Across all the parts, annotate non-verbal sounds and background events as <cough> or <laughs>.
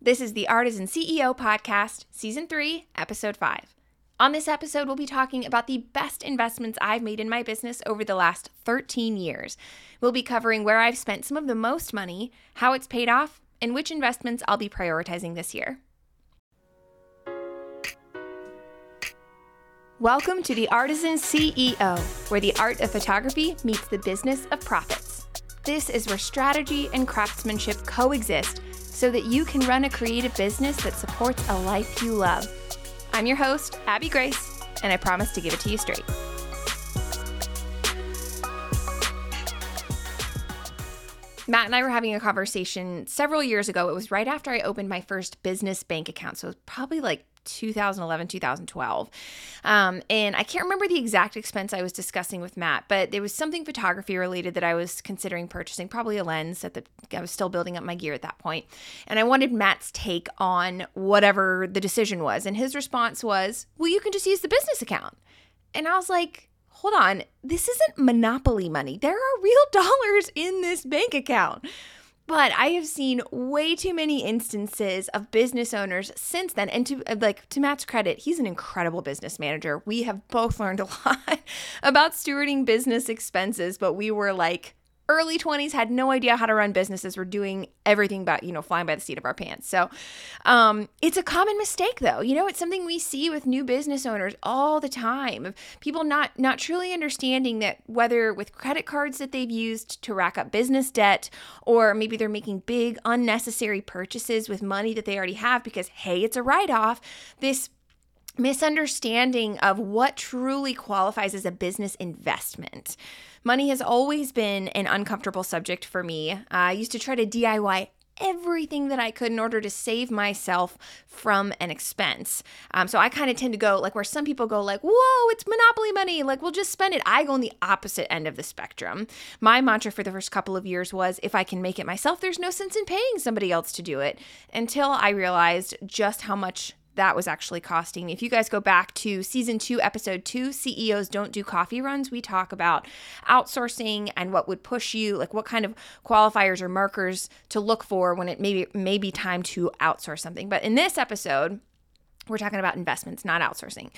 This is the Artisan CEO Podcast, Season 3, Episode 5. On this episode, we'll be talking about the best investments I've made in my business over the last 13 years. We'll be covering where I've spent some of the most money, how it's paid off, and which investments I'll be prioritizing this year. Welcome to the Artisan CEO, where the art of photography meets the business of profits. This is where strategy and craftsmanship coexist so that you can run a creative business that supports a life you love. I'm your host, Abby Grace, and I promise to give it to you straight. Matt and I were having a conversation several years ago. It was right after I opened my first business bank account. So it was probably like 2011, 2012. Um, and I can't remember the exact expense I was discussing with Matt, but there was something photography related that I was considering purchasing, probably a lens at the, I was still building up my gear at that point. And I wanted Matt's take on whatever the decision was. And his response was, well, you can just use the business account. And I was like, hold on, this isn't monopoly money. There are real <laughs> dollars in this bank account. But I have seen way too many instances of business owners since then. And to like to Matt's credit, he's an incredible business manager. We have both learned a <laughs> lot about stewarding business expenses, but we were like early 20s had no idea how to run businesses we're doing everything but you know flying by the seat of our pants. So um, it's a common mistake though. You know it's something we see with new business owners all the time of people not not truly understanding that whether with credit cards that they've used to rack up business debt or maybe they're making big unnecessary purchases with money that they already have because hey it's a write-off this misunderstanding of what truly qualifies as a business investment. Money has always been an uncomfortable subject for me. I used to try to DIY everything that I could in order to save myself from an expense. Um, so I kind of tend to go like where some people go like, "Whoa, it's monopoly money! Like we'll just spend it." I go on the opposite end of the spectrum. My mantra for the first couple of years was, "If I can make it myself, there's no sense in paying somebody else to do it." Until I realized just how much that was actually costing me. If you guys go back to season two, episode two, CEOs Don't Do Coffee Runs, we talk about outsourcing and what would push you, like what kind of qualifiers or markers to look for when it maybe may be time to outsource something. But in this episode, we're talking about investments, not outsourcing.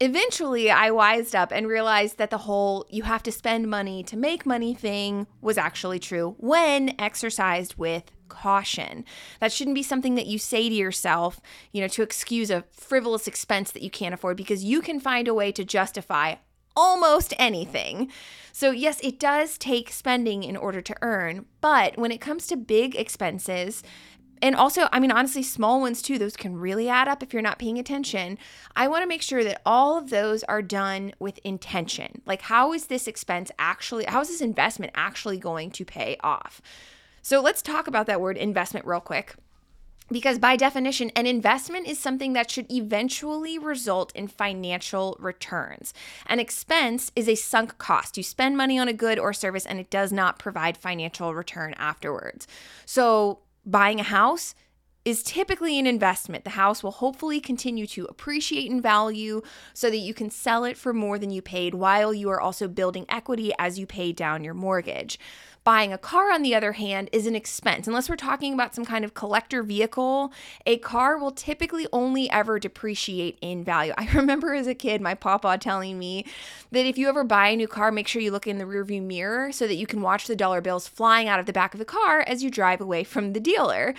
Eventually, I wised up and realized that the whole you have to spend money to make money thing was actually true when exercised with caution. That shouldn't be something that you say to yourself, you know, to excuse a frivolous expense that you can't afford because you can find a way to justify almost anything. So, yes, it does take spending in order to earn, but when it comes to big expenses, and also, I mean, honestly, small ones too, those can really add up if you're not paying attention. I want to make sure that all of those are done with intention. Like, how is this expense actually, how is this investment actually going to pay off? So let's talk about that word investment real quick. Because by definition, an investment is something that should eventually result in financial returns. An expense is a sunk cost. You spend money on a good or service and it does not provide financial return afterwards. So, buying a house is typically an investment. The house will hopefully continue to appreciate in value so that you can sell it for more than you paid while you are also building equity as you pay down your mortgage. Buying a car, on the other hand, is an expense. Unless we're talking about some kind of collector vehicle, a car will typically only ever depreciate in value. <laughs> I remember as a kid, my papa telling me that if you ever buy a new car, make sure you look in the rearview mirror so that you can watch the dollar bills flying out of the back of the car as you drive away from the dealer.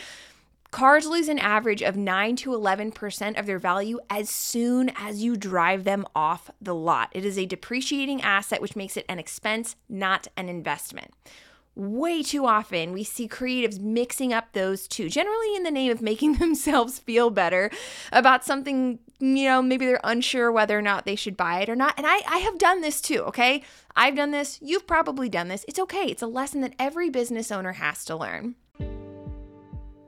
Cars lose an average of 9 to 11% of their value as soon as you drive them off the lot. It is a depreciating asset, which makes it an expense, not an investment. Way too often, we see creatives mixing up those two, generally in the name of making <laughs> themselves feel better about something, you know, maybe they're unsure whether or not they should buy it or not. And I, I have done this too, okay? I've done this. You've probably done this. It's okay. It's a lesson that every business owner has to learn.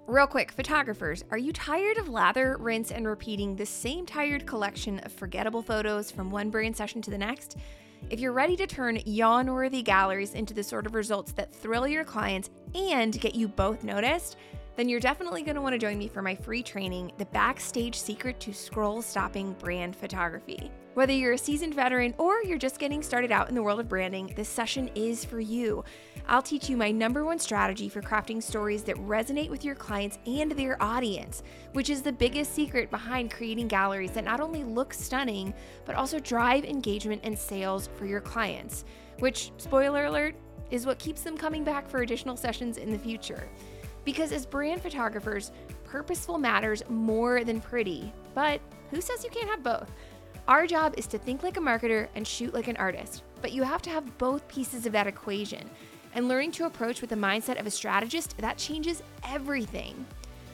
Real quick, photographers, are you tired of lather, rinse, and repeating the same tired collection of forgettable photos from one brand session to the next? If you're ready to turn yawn worthy galleries into the sort of results that thrill your clients and get you both noticed, then you're definitely going to want to join me for my free training, The Backstage Secret to Scroll Stopping Brand Photography. Whether you're a seasoned veteran or you're just getting started out in the world of branding, this session is for you. I'll teach you my number one strategy for crafting stories that resonate with your clients and their audience, which is the biggest secret behind creating galleries that not only look stunning, but also drive engagement and sales for your clients, which, spoiler alert, is what keeps them coming back for additional sessions in the future. Because as brand photographers, purposeful matters more than pretty, but who says you can't have both? Our job is to think like a marketer and shoot like an artist, but you have to have both pieces of that equation. And learning to approach with the mindset of a strategist, that changes everything.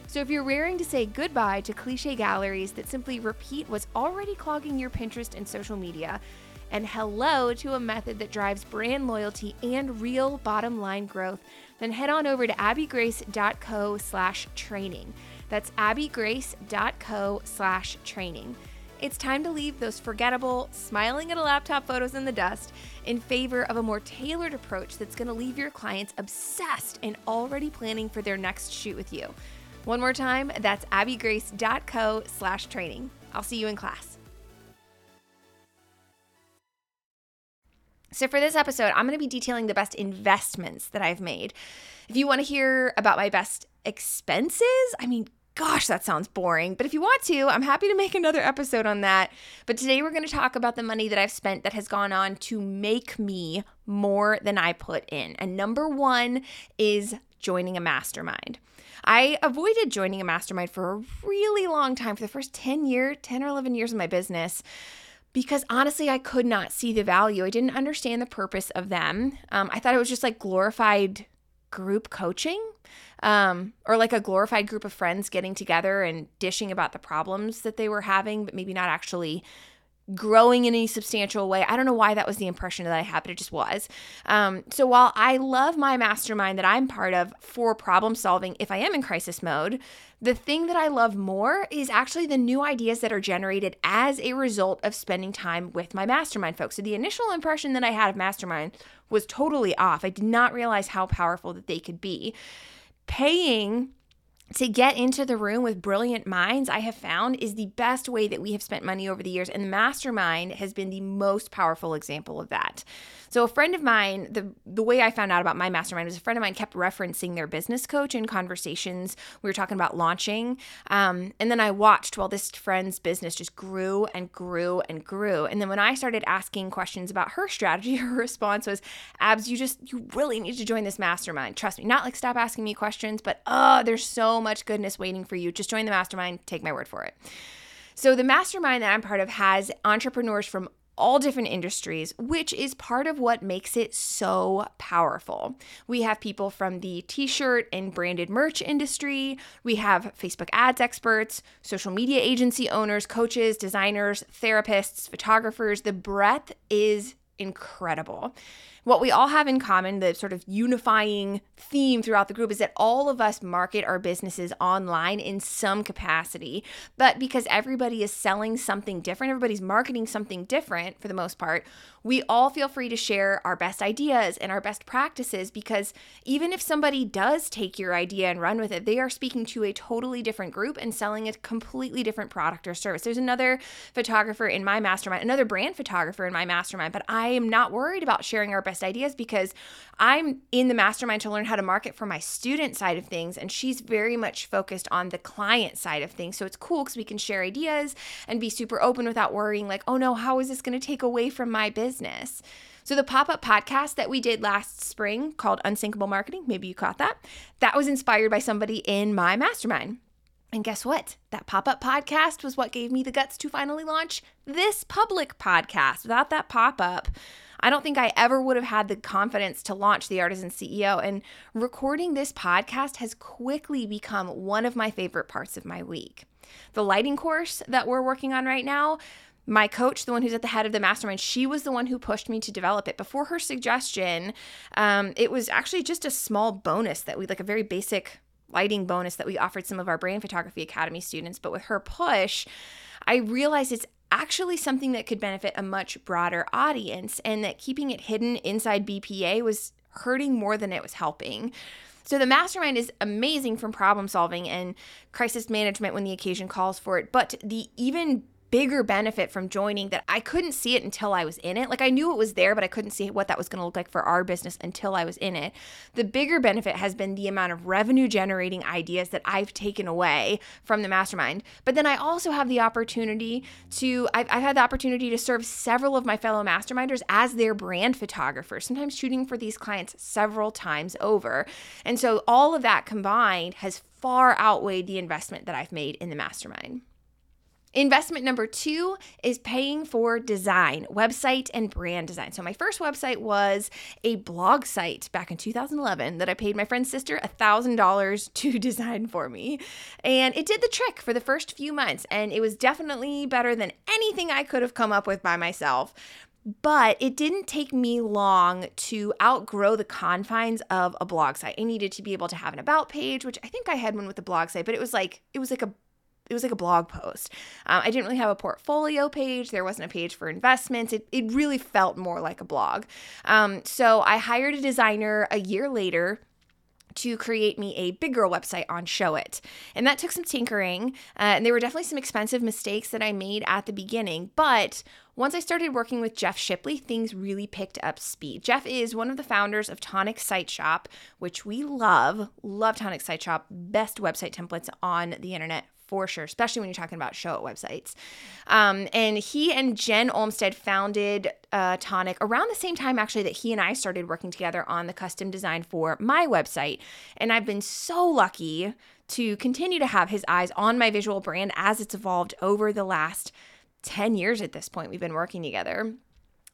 So if you're raring to say goodbye to cliche galleries that simply repeat what's already clogging your Pinterest and social media, and hello to a method that drives brand loyalty and real bottom line growth, then head on over to abbygrace.co slash training. That's abbygrace.co slash training. It's time to leave those forgettable, smiling at a laptop photos in the dust in favor of a more tailored approach that's going to leave your clients obsessed and already planning for their next shoot with you. One more time, that's abbygrace.co slash training. I'll see you in class. So, for this episode, I'm going to be detailing the best investments that I've made. If you want to hear about my best expenses, I mean, Gosh, that sounds boring. But if you want to, I'm happy to make another episode on that. But today we're going to talk about the money that I've spent that has gone on to make me more than I put in. And number one is joining a mastermind. I avoided joining a mastermind for a really long time, for the first 10 year, 10 or 11 years of my business because honestly, I could not see the value. I didn't understand the purpose of them. Um, I thought it was just like glorified group coaching um, or like a glorified group of friends getting together and dishing about the problems that they were having, but maybe not actually growing in any substantial way. I don't know why that was the impression that I had, but it just was. Um, so while I love my mastermind that I'm part of for problem solving if I am in crisis mode, the thing that I love more is actually the new ideas that are generated as a result of spending time with my mastermind folks. So the initial impression that I had of mastermind was totally off. I did not realize how powerful that they could be paying to get into the room with brilliant minds, I have found is the best way that we have spent money over the years. And the mastermind has been the most powerful example of that. So a friend of mine, the the way I found out about my mastermind was a friend of mine kept referencing their business coach in conversations. We were talking about launching, um, and then I watched while this friend's business just grew and grew and grew. And then when I started asking questions about her strategy, <laughs> her response was, "Abs, you just you really need to join this mastermind. Trust me. Not like stop asking me questions, but oh, there's so much goodness waiting for you. Just join the mastermind. Take my word for it." So, the mastermind that I'm part of has entrepreneurs from all different industries, which is part of what makes it so powerful. We have people from the t shirt and branded merch industry, we have Facebook ads experts, social media agency owners, coaches, designers, therapists, photographers. The breadth is incredible. What we all have in common, the sort of unifying theme throughout the group, is that all of us market our businesses online in some capacity. But because everybody is selling something different, everybody's marketing something different for the most part, we all feel free to share our best ideas and our best practices because even if somebody does take your idea and run with it, they are speaking to a totally different group and selling a completely different product or service. There's another photographer in my mastermind, another brand photographer in my mastermind, but I am not worried about sharing our best ideas because I'm in the mastermind to learn how to market for my student side of things, and she's very much focused on the client side of things. So it's cool because we can share ideas and be super open without worrying, like, oh no, how is this going to take away from my business? business. So, the pop up podcast that we did last spring called Unsinkable Marketing, maybe you caught that, that was inspired by somebody in my mastermind. And guess what? That pop up podcast was what gave me the guts to finally launch this public podcast. Without that pop up, I don't think I ever would have had the confidence to launch the Artisan CEO. And recording this podcast has quickly become one of my favorite parts of my week. The lighting course that we're working on right now, my coach, the one who's at the head of the mastermind, she was the one who pushed me to develop it. Before her suggestion, um, it was actually just a small bonus that we like a very basic lighting bonus that we offered some of our brand photography academy students. But with her push, I realized it's actually something that could benefit a much broader audience and that keeping it hidden inside BPA was hurting more than it was helping. So the mastermind is amazing from problem solving and crisis management when the occasion calls for it, but the even bigger benefit from joining that I couldn't see it until I was in it. Like I knew it was there, but I couldn't see what that was going to look like for our business until I was in it. The bigger benefit has been the amount of revenue generating ideas that I've taken away from the mastermind. But then I also have the opportunity to, I've, I've had the opportunity to serve several of my fellow masterminders as their brand photographers, sometimes shooting for these clients several times over. And so all of that combined has far outweighed the investment that I've made in the mastermind. Investment number two is paying for design, website and brand design. So, my first website was a blog site back in 2011 that I paid my friend's sister $1,000 <laughs> to design for me. And it did the trick for the first few months. And it was definitely better than anything I could have come up with by myself. But it didn't take me long to outgrow the confines of a blog site. I needed to be able to have an about page, which I think I had one with the blog site, but it was like, it was like a it was like a blog post. Um, I didn't really have a portfolio page. There wasn't a page for investments. It, it really felt more like a blog. Um, so I hired a designer a year later to create me a big girl website on Showit. And that took some tinkering. Uh, and there were definitely some expensive mistakes that I made at the beginning. But once I started working with Jeff Shipley, things really picked up speed. Jeff is one of the founders of Tonic Site Shop, which we love. Love Tonic Site Shop. Best website templates on the internet for sure, especially when you're talking about Showit websites. Um, and he and Jen Olmsted founded uh, Tonic around the same time, actually, that he and I started working together on the custom design for my website. And I've been so lucky to continue to have his eyes on my visual brand as it's evolved over the last 10 years at this point. We've been working together.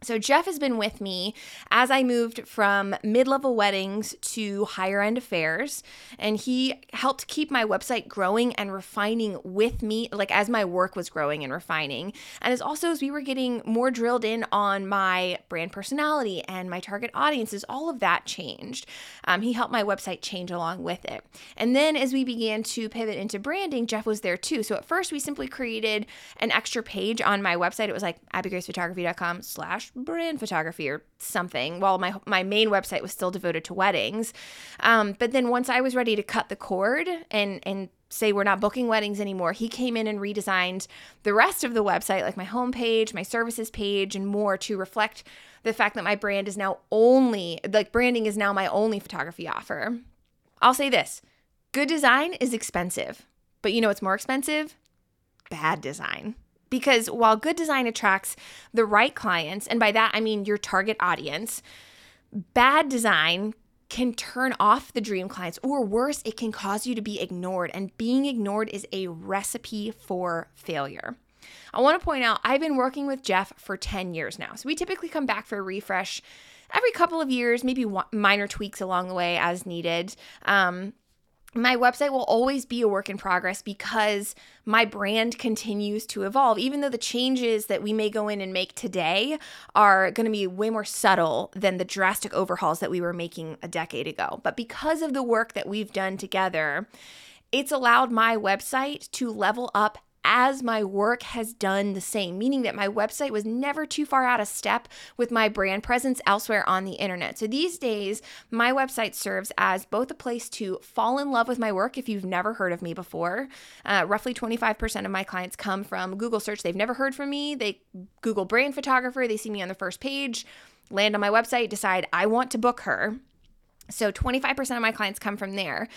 So, Jeff has been with me as I moved from mid level weddings to higher end affairs. And he helped keep my website growing and refining with me, like as my work was growing and refining. And as also as we were getting more drilled in on my brand personality and my target audiences, all of that changed. Um, he helped my website change along with it. And then as we began to pivot into branding, Jeff was there too. So, at first, we simply created an extra page on my website. It was like abbygracephotography.com slash brand photography or something while my my main website was still devoted to weddings. Um, but then once I was ready to cut the cord and and say we're not booking weddings anymore, he came in and redesigned the rest of the website, like my homepage, my services page, and more to reflect the fact that my brand is now only like branding is now my only photography offer. I'll say this good design is expensive, but you know what's more expensive? Bad design. Because while good design attracts the right clients, and by that I mean your target audience, bad design can turn off the dream clients, or worse, it can cause you to be ignored. And being ignored is a recipe for failure. I want to point out I've been working with Jeff for 10 years now. So we typically come back for a refresh every couple of years, maybe minor tweaks along the way as needed. Um, my website will always be a work in progress because my brand continues to evolve. Even though the changes that we may go in and make today are going to be way more subtle than the drastic overhauls that we were making a decade ago. But because of the work that we've done together, it's allowed my website to level up as my work has done the same, meaning that my website was never too far out of step with my brand presence elsewhere on the internet. So these days, my website serves as both a place to fall in love with my work if you've never heard of me before. Uh, roughly 25% of my clients come from Google search. They've never heard from me. They Google brand photographer, they see me on the first page, land on my website, decide I want to book her. So 25% of my clients come from there.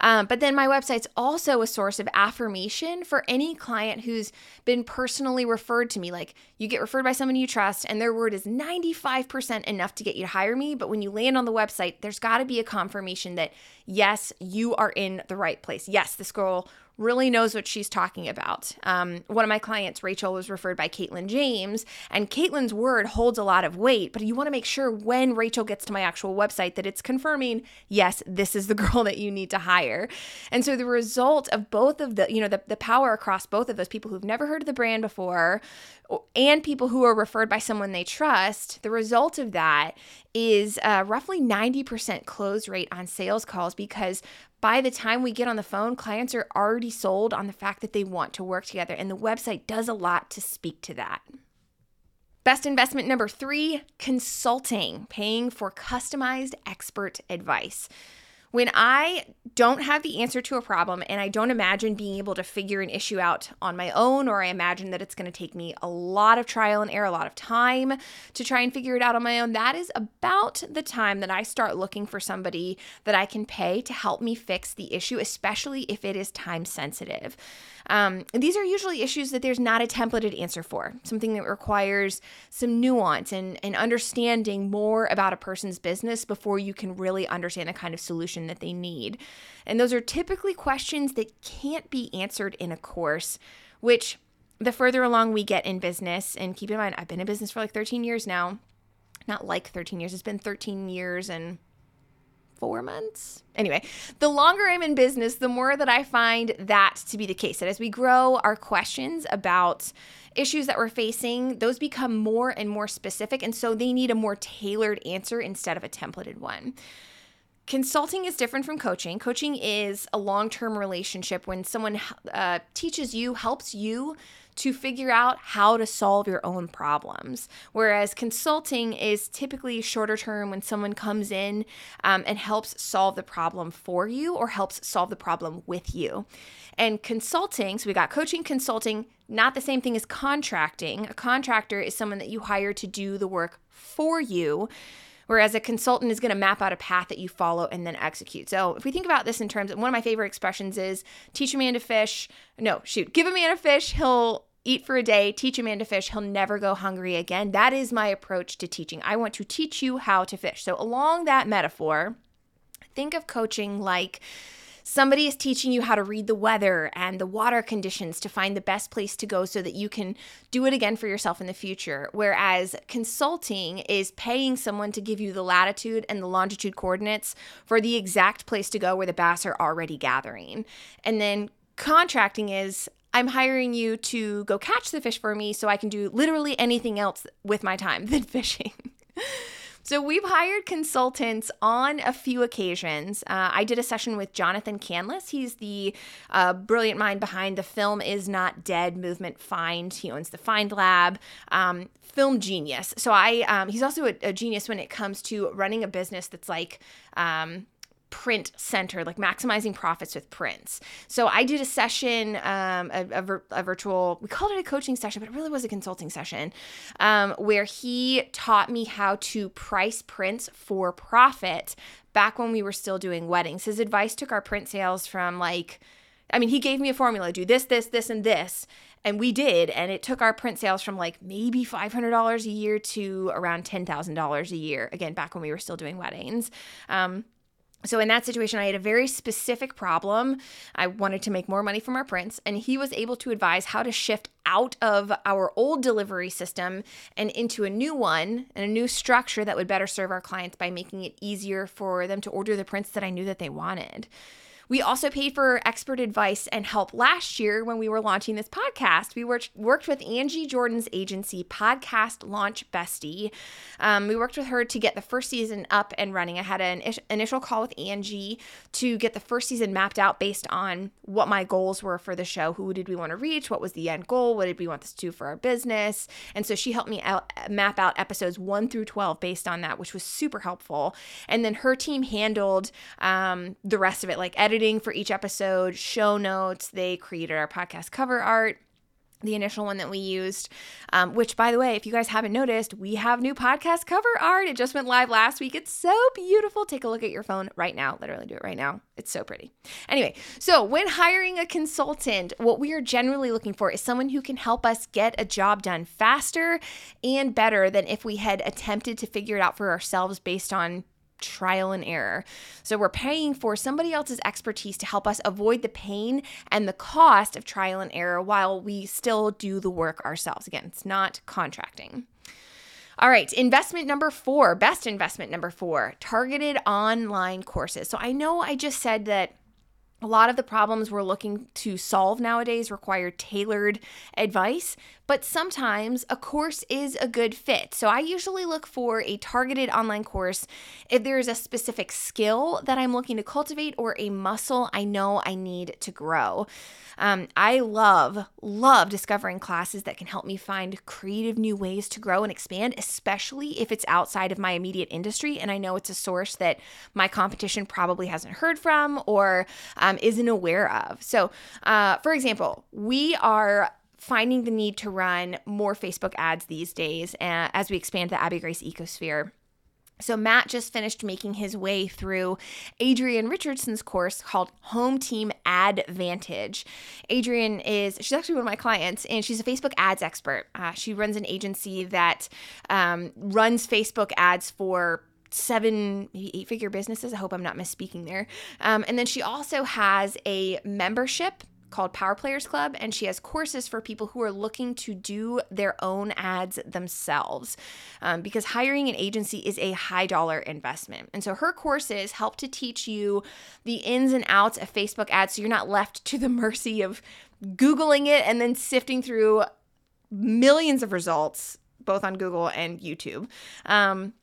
Um, but then my website's also a source of affirmation for any client who's been personally referred to me. Like you get referred by someone you trust, and their word is 95% enough to get you to hire me. But when you land on the website, there's got to be a confirmation that, yes, you are in the right place. Yes, this girl really knows what she's talking about. Um, one of my clients, Rachel, was referred by Caitlin James, and Caitlin's word holds a lot of weight, but you want to make sure when Rachel gets to my actual website that it's confirming, yes, this is the <laughs> girl that you need to hire. And so the result of both of the, you know, the, the power across both of those people who've never heard of the brand before and people who are referred by someone they trust, the result of that is uh, roughly 90% close rate on sales calls because by the time we get on the phone, clients are already sold on the fact that they want to work together, and the website does a lot to speak to that. Best investment number three consulting, paying for customized expert advice. When I don't have the answer to a problem and I don't imagine being able to figure an issue out on my own, or I imagine that it's going to take me a lot of trial and error, a lot of time to try and figure it out on my own, that is about the time that I start looking for somebody that I can pay to help me fix the issue, especially if it is time sensitive. Um, these are usually issues that there's not a templated answer for, something that requires some nuance and, and understanding more about a person's business before you can really understand the kind of solution that they need. And those are typically questions that can't be answered in a course, which the further along we get in business, and keep in mind, I've been in business for like 13 years now. Not like 13 years, it's been 13 years and four months. Anyway, the longer I'm in business, the more that I find that to be the case. That as we grow our questions about issues that we're facing, those become more and more specific. And so they need a more tailored answer instead of a templated one. Consulting is different from coaching. Coaching is a long term relationship when someone uh, teaches you, helps you to figure out how to solve your own problems. Whereas consulting is typically shorter term when someone comes in um, and helps solve the problem for you or helps solve the problem with you. And consulting, so we got coaching, consulting, not the same thing as contracting. A contractor is someone that you hire to do the work for you. Whereas a consultant is going to map out a path that you follow and then execute. So if we think about this in terms of one of my favorite expressions is teach a man to fish. No, shoot, give a man a fish, he'll eat for a day, teach a man to fish, he'll never go hungry again. That is my approach to teaching. I want to teach you how to fish. So along that metaphor, think of coaching like somebody is teaching you how to read the weather and the water conditions to find the best place to go so that you can do it again for yourself in the future. Whereas consulting is paying someone to give you the latitude and the longitude coordinates for the exact place to go where the bass are already gathering. And then contracting is I'm hiring you to go catch the fish for me so I can do literally anything else with my time <laughs> than fishing. So we've hired consultants on a few occasions. Uh, I did a session with Jonathan Canlas. He's the uh, brilliant mind behind the Film Is Not Dead movement Find. He owns the Find Lab. Um, film genius. So I, um, he's also a, a, genius when it comes to running a business that's like, um, print center, like maximizing profits with prints. So I did a session, um, a, a, a, virtual, we called it a coaching session, but it really was a consulting session, um, where he taught me how to price prints for profit back when we were still doing weddings. His advice took our print sales from like, I mean, he gave me a formula do this, this, this, and this. And we did. And it took our print sales from like maybe $500 a year to around $10,000 a year. Again, back when we were still doing weddings. Um, so in that situation, I had a very specific problem. I wanted to make more money from our prints, and he was able to advise how to shift out of our old delivery system and into a new one and a new structure that would better serve our clients by making it easier for them to order the prints that I knew that they wanted. We also paid for expert advice and help last year when we were launching this podcast. We worked, worked with Angie Jordan's agency, Podcast Launch Bestie. Um, we worked with her to get the first season up and running. I had an initial call with Angie to get the first season mapped out based on what my goals were for the show. Who did we want to reach? What was the end goal? What did we want this to do for our business? And so she helped me out, map out episodes 1 through 12 based on that, which was super helpful. And then her team handled um, the rest of it, like editing editing for each episode, show notes. They created our podcast cover art the initial one that we used, um, which, by the way, if you guys haven't noticed, we have new podcast cover art. It just went live last week. It's so beautiful. Take a look at your phone right now. Literally do it right now. It's so pretty. Anyway, so when hiring a consultant, what we are generally looking for is someone who can help us get a job done faster and better than if we had attempted to figure it out for ourselves based on trial and error. So we're paying for somebody else's expertise to help us avoid the pain and the cost of trial and error while we still do the work ourselves. Again, it's not contracting. All right, investment number four, best investment number four, targeted online courses. So I know I just said that A lot of the problems we're looking to solve nowadays require tailored advice, but sometimes a course is a good fit. So I usually look for a targeted online course if there's a specific skill that I'm looking to cultivate or a muscle I know I need to grow. Um, I love, love discovering classes that can help me find creative new ways to grow and expand, especially if it's outside of my immediate industry and I know it's a source that my competition probably hasn't heard from or um, isn't aware of. So, uh, for example, we are finding the need to run more Facebook ads these days uh, as we expand the Abby Grace ecosphere. So, Matt just finished making his way through Adrienne Richardson's course called Home Team Advantage. Adrienne is, she's actually one of my clients, and she's a Facebook ads expert. Uh, she runs an agency that um, runs Facebook ads for seven, maybe eight figure businesses. I hope I'm not misspeaking there. Um, and then she also has a membership called Power Players Club, and she has courses for people who are looking to do their own ads themselves um, because hiring an agency is a high dollar investment. And so her courses help to teach you the ins and outs of Facebook ads so you're not left to the <laughs> mercy of Googling it and then sifting through millions of results, both on Google and YouTube. Um,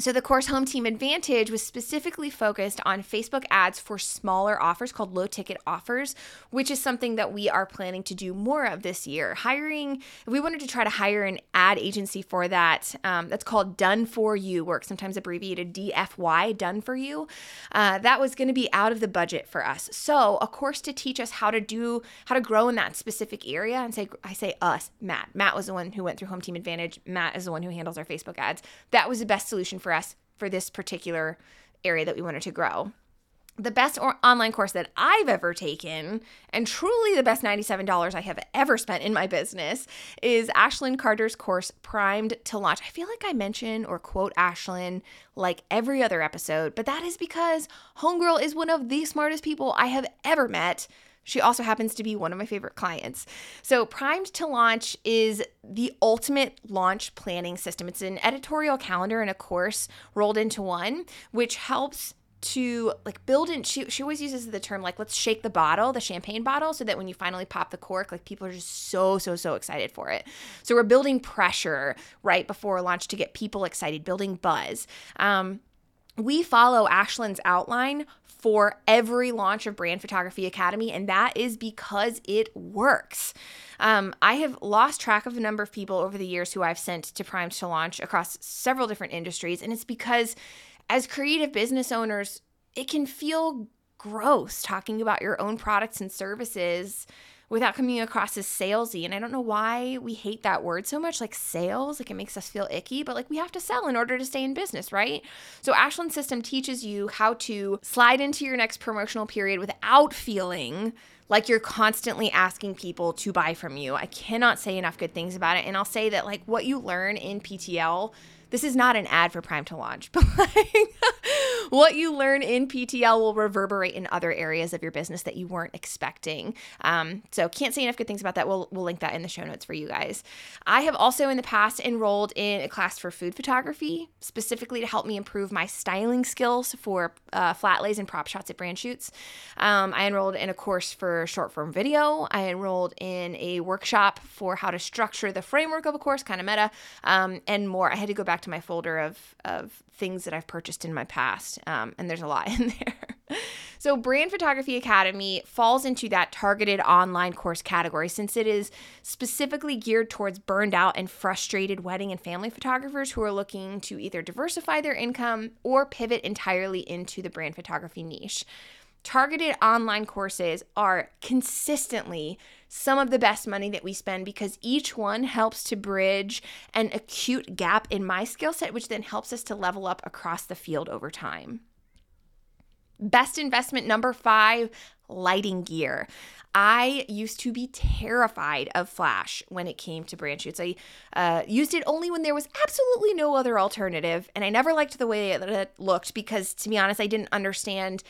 so, the course Home Team Advantage was specifically focused on Facebook ads for smaller offers called low ticket offers, which is something that we are planning to do more of this year. Hiring, we wanted to try to hire an ad agency for that. Um, that's called Done For You work, sometimes abbreviated DFY, Done For You. Uh, that was going to be out of the budget for us. So, a course to teach us how to do, how to grow in that specific area. And say, I say us, Matt. Matt was the one who went through Home Team Advantage. Matt is the one who handles our Facebook ads. That was the best solution for for us for this particular area that we wanted to grow. The best or- online course that I've ever taken, and truly the best $97 I have ever spent in my business, is Ashlyn Carter's course, Primed to Launch. I feel like I mention or quote Ashlyn like every other episode, but that is because Homegirl is one of the smartest people I have ever met. She also happens to be one of my favorite clients. So, Primed to Launch is the ultimate launch planning system. It's an editorial calendar and a course rolled into one, which helps to like build in she, she always uses the term like let's shake the bottle the champagne bottle so that when you finally pop the cork like people are just so so so excited for it so we're building pressure right before launch to get people excited building buzz um, we follow Ashlyn's outline for every launch of Brand Photography Academy, and that is because it works. Um, I have lost track of the number of people over the years who I've sent to Primed to launch across several different industries, and it's because as creative business owners, it can feel gross talking about your own products and services without coming across as salesy. And I don't know why we hate that word so much, like sales, like it makes us feel icky, but like we have to sell in order to stay in business, right? So Ashlyn's System teaches you how to slide into your next promotional period without feeling like you're constantly asking people to buy from you. I cannot say enough good things about it. And I'll say that like what you learn in PTL this is not an ad for Primed to Launch, <laughs> but like what you learn in PTL will reverberate in other areas of your business that you weren't expecting. Um, so can't say enough good things about that. We'll, we'll link that in the show notes for you guys. I have also in the past enrolled in a class for food photography, specifically to help me improve my styling skills for uh, flat lays and prop shots at brand shoots. Um, I enrolled in a course for short form video. I enrolled in a workshop for how to structure the framework of a course, kind of meta, um, and more. I had to go back back to my folder of of things that I've purchased in my past, um, and there's a lot <laughs> in there. so, Brand Photography Academy falls into that targeted online course category since it is specifically geared towards burned out and frustrated wedding and family photographers who are looking to either diversify their income or pivot entirely into the brand photography niche. Targeted online courses are consistently some of the best money that we spend because each one helps to bridge an acute gap in my skill set, which then helps us to level up across the field over time. Best investment number five lighting gear. I used to be terrified of flash when it came to brand shoots. I uh, used it only when there was absolutely no other alternative, and I never liked the way that it looked because, to be honest, I didn't understand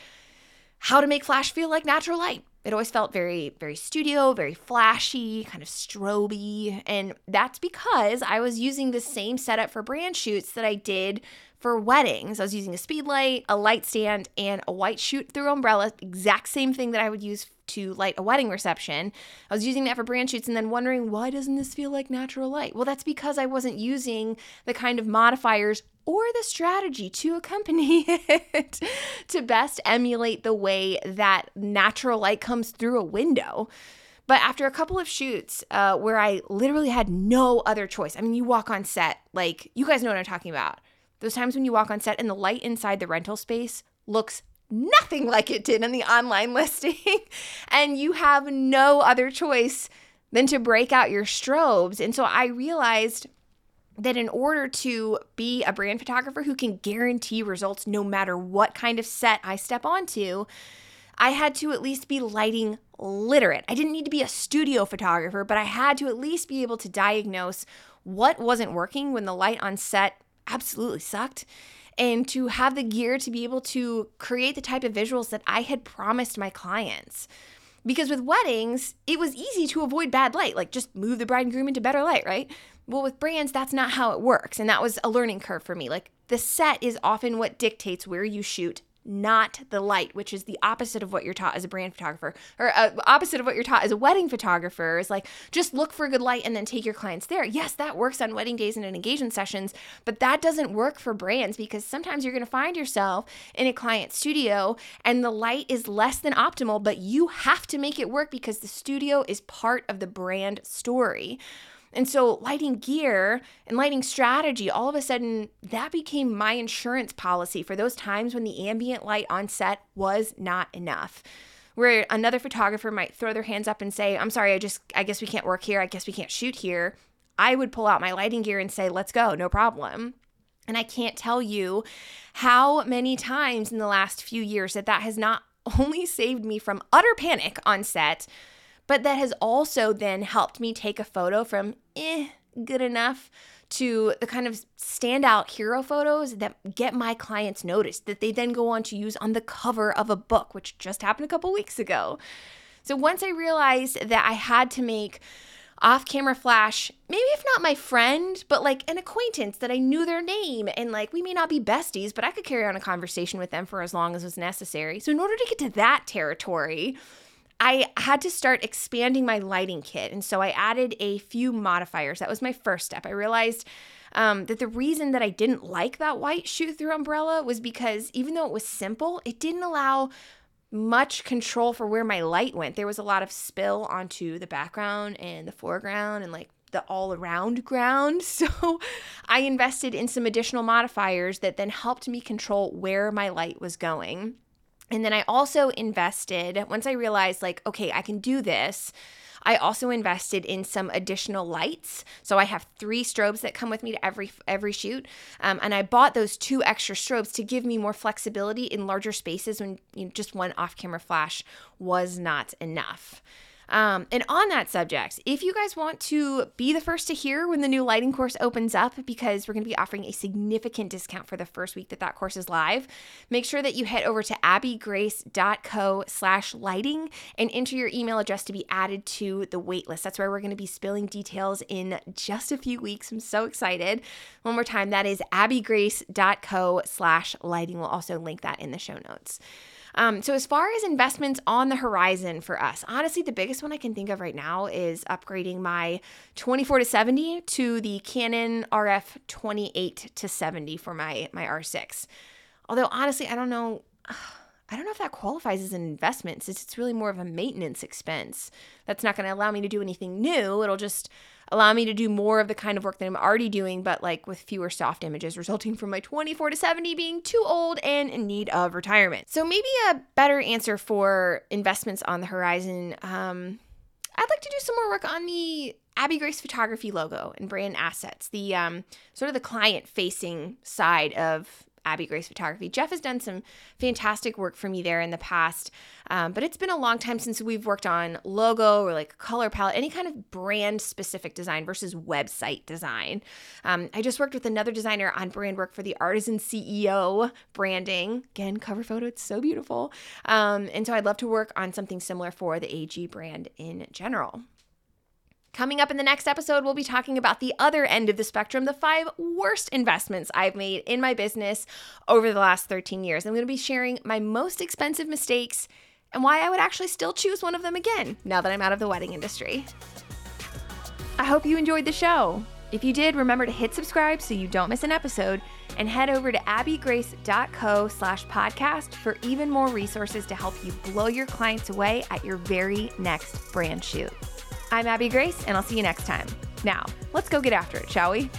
how to make flash feel like natural light. It always felt very, very studio, very flashy, kind of stroby. And that's because I was using the same setup for brand shoots that I did for weddings. I was using a speed light, a light stand, and a white shoot through umbrella, exact same thing that I would use to light a wedding reception. I was using that for brand shoots and then wondering why doesn't this feel like natural light? Well, that's because I wasn't using the kind of modifiers or the strategy to accompany <laughs> it to best emulate the way that natural light comes through a window. But after a couple of shoots uh, where I literally had no other choice, I mean, you walk on set, like, you guys know what I'm talking about. Those times when you walk on set and the light inside the rental space looks nothing <laughs> like it did in the online <laughs> listing, and you have no other choice than to break out your strobes. And so I realized that in order to be a brand photographer who can guarantee results no matter what kind of set I step onto, I had to at least be lighting literate. I didn't need to be a studio photographer, but I had to at least be able to diagnose what wasn't working when the light on set absolutely sucked and to have the gear to be able to create the type of visuals that I had promised my clients. Because with weddings, it was easy to avoid bad light, like just move the bride and groom into better light, right? Well, with brands, that's not how it works. And that was a learning curve for me. Like the set is often what dictates where you shoot not the light, which is the opposite of what you're taught as a brand photographer, or uh, opposite of what you're taught as a wedding photographer. Is like just look for a good light and then take your clients there. Yes, that works on wedding days and in engagement sessions, but that doesn't work for brands because sometimes you're going to find yourself in a client studio and the light is less than optimal, but you have to make it work because the studio is part of the brand story. And so, lighting gear and lighting strategy, all of a sudden, that became my insurance policy for those times when the ambient light on set was not enough. Where another photographer might throw their hands up and say, I'm sorry, I just, I guess we can't work here. I guess we can't shoot here. I would pull out my lighting gear and say, let's go, no problem. And I can't tell you how many times in the last few years that that has not <laughs> only saved me from utter panic on set, but that has also then helped me take a photo from eh, good enough to the kind of standout hero photos that get my clients noticed, that they then go on to use on the cover of a book, which just happened a couple weeks ago. So once I realized that I had to make off camera flash, maybe if not my friend, but like an acquaintance that I knew their name and like we may not be besties, but I could carry on a conversation with them for as long as was necessary. So in order to get to that territory, I had to start expanding my lighting kit. And so I added a few modifiers. That was my first step. I realized um, that the reason that I didn't like that white shoot through umbrella was because even though it was simple, it didn't allow much control for where my light went. There was a lot of spill onto the background and the foreground and like the all around ground. <laughs> So I invested in some additional modifiers that then helped me control where my light was going. And then I also invested, once I realized, like, okay, I can do this. I also invested in some additional lights. So I have three strobes that come with me to every every shoot, um, and I bought those two extra strobes to give me more flexibility in larger spaces when you know, just one off-camera flash was not enough. Um, and on that subject, if you guys want to be the first to hear when the new lighting course opens up, because we're going to be offering a significant discount for the first week that that course is live, make sure that you head over to abbygrace.co slash lighting and enter your email address to be added to the waitlist. That's where we're going to be spilling details in just a few weeks. I'm so excited. One more time, that is abbygrace.co slash lighting. We'll also link that in the show notes. Um, so, as far as investments on the horizon for us, honestly, the biggest one I can think of right now is upgrading my 24 to 70 to the Canon RF 28 to 70 for my my R6. Although honestly, I don't know. <sighs> I don't know if that qualifies as an investment since it's really more of a maintenance expense. That's not going to allow me to do anything new. It'll just allow me to do more of the kind of work that I'm already doing, but like with fewer soft images, resulting from my 24 to 70 being too old and in need of retirement. So maybe a better answer for investments on the horizon. Um, I'd like to do some more work on the Abby Grace photography logo and brand assets, the um, sort of the client facing side of Abby Grace Photography. Jeff has done some fantastic work for me there in the past, um, but it's been a long time since we've worked on logo or like color palette, any kind of brand specific design versus website design. Um, I just worked with another designer on brand work for the Artisan CEO branding. Again, cover photo, it's so beautiful. Um, and so I'd love to work on something similar for the AG brand in general. Coming up in the next episode, we'll be talking about the other end of the spectrum, the five worst investments I've made in my business over the last 13 years. I'm going to be sharing my most expensive mistakes and why I would actually still choose one of them again now that I'm out of the wedding industry. I hope you enjoyed the show. If you did, remember to hit subscribe so you don't miss an episode and head over to abbygrace.co slash podcast for even more resources to help you blow your clients away at your very next brand shoot. I'm Abby Grace, and I'll see you next time. Now, let's go get after it, shall we?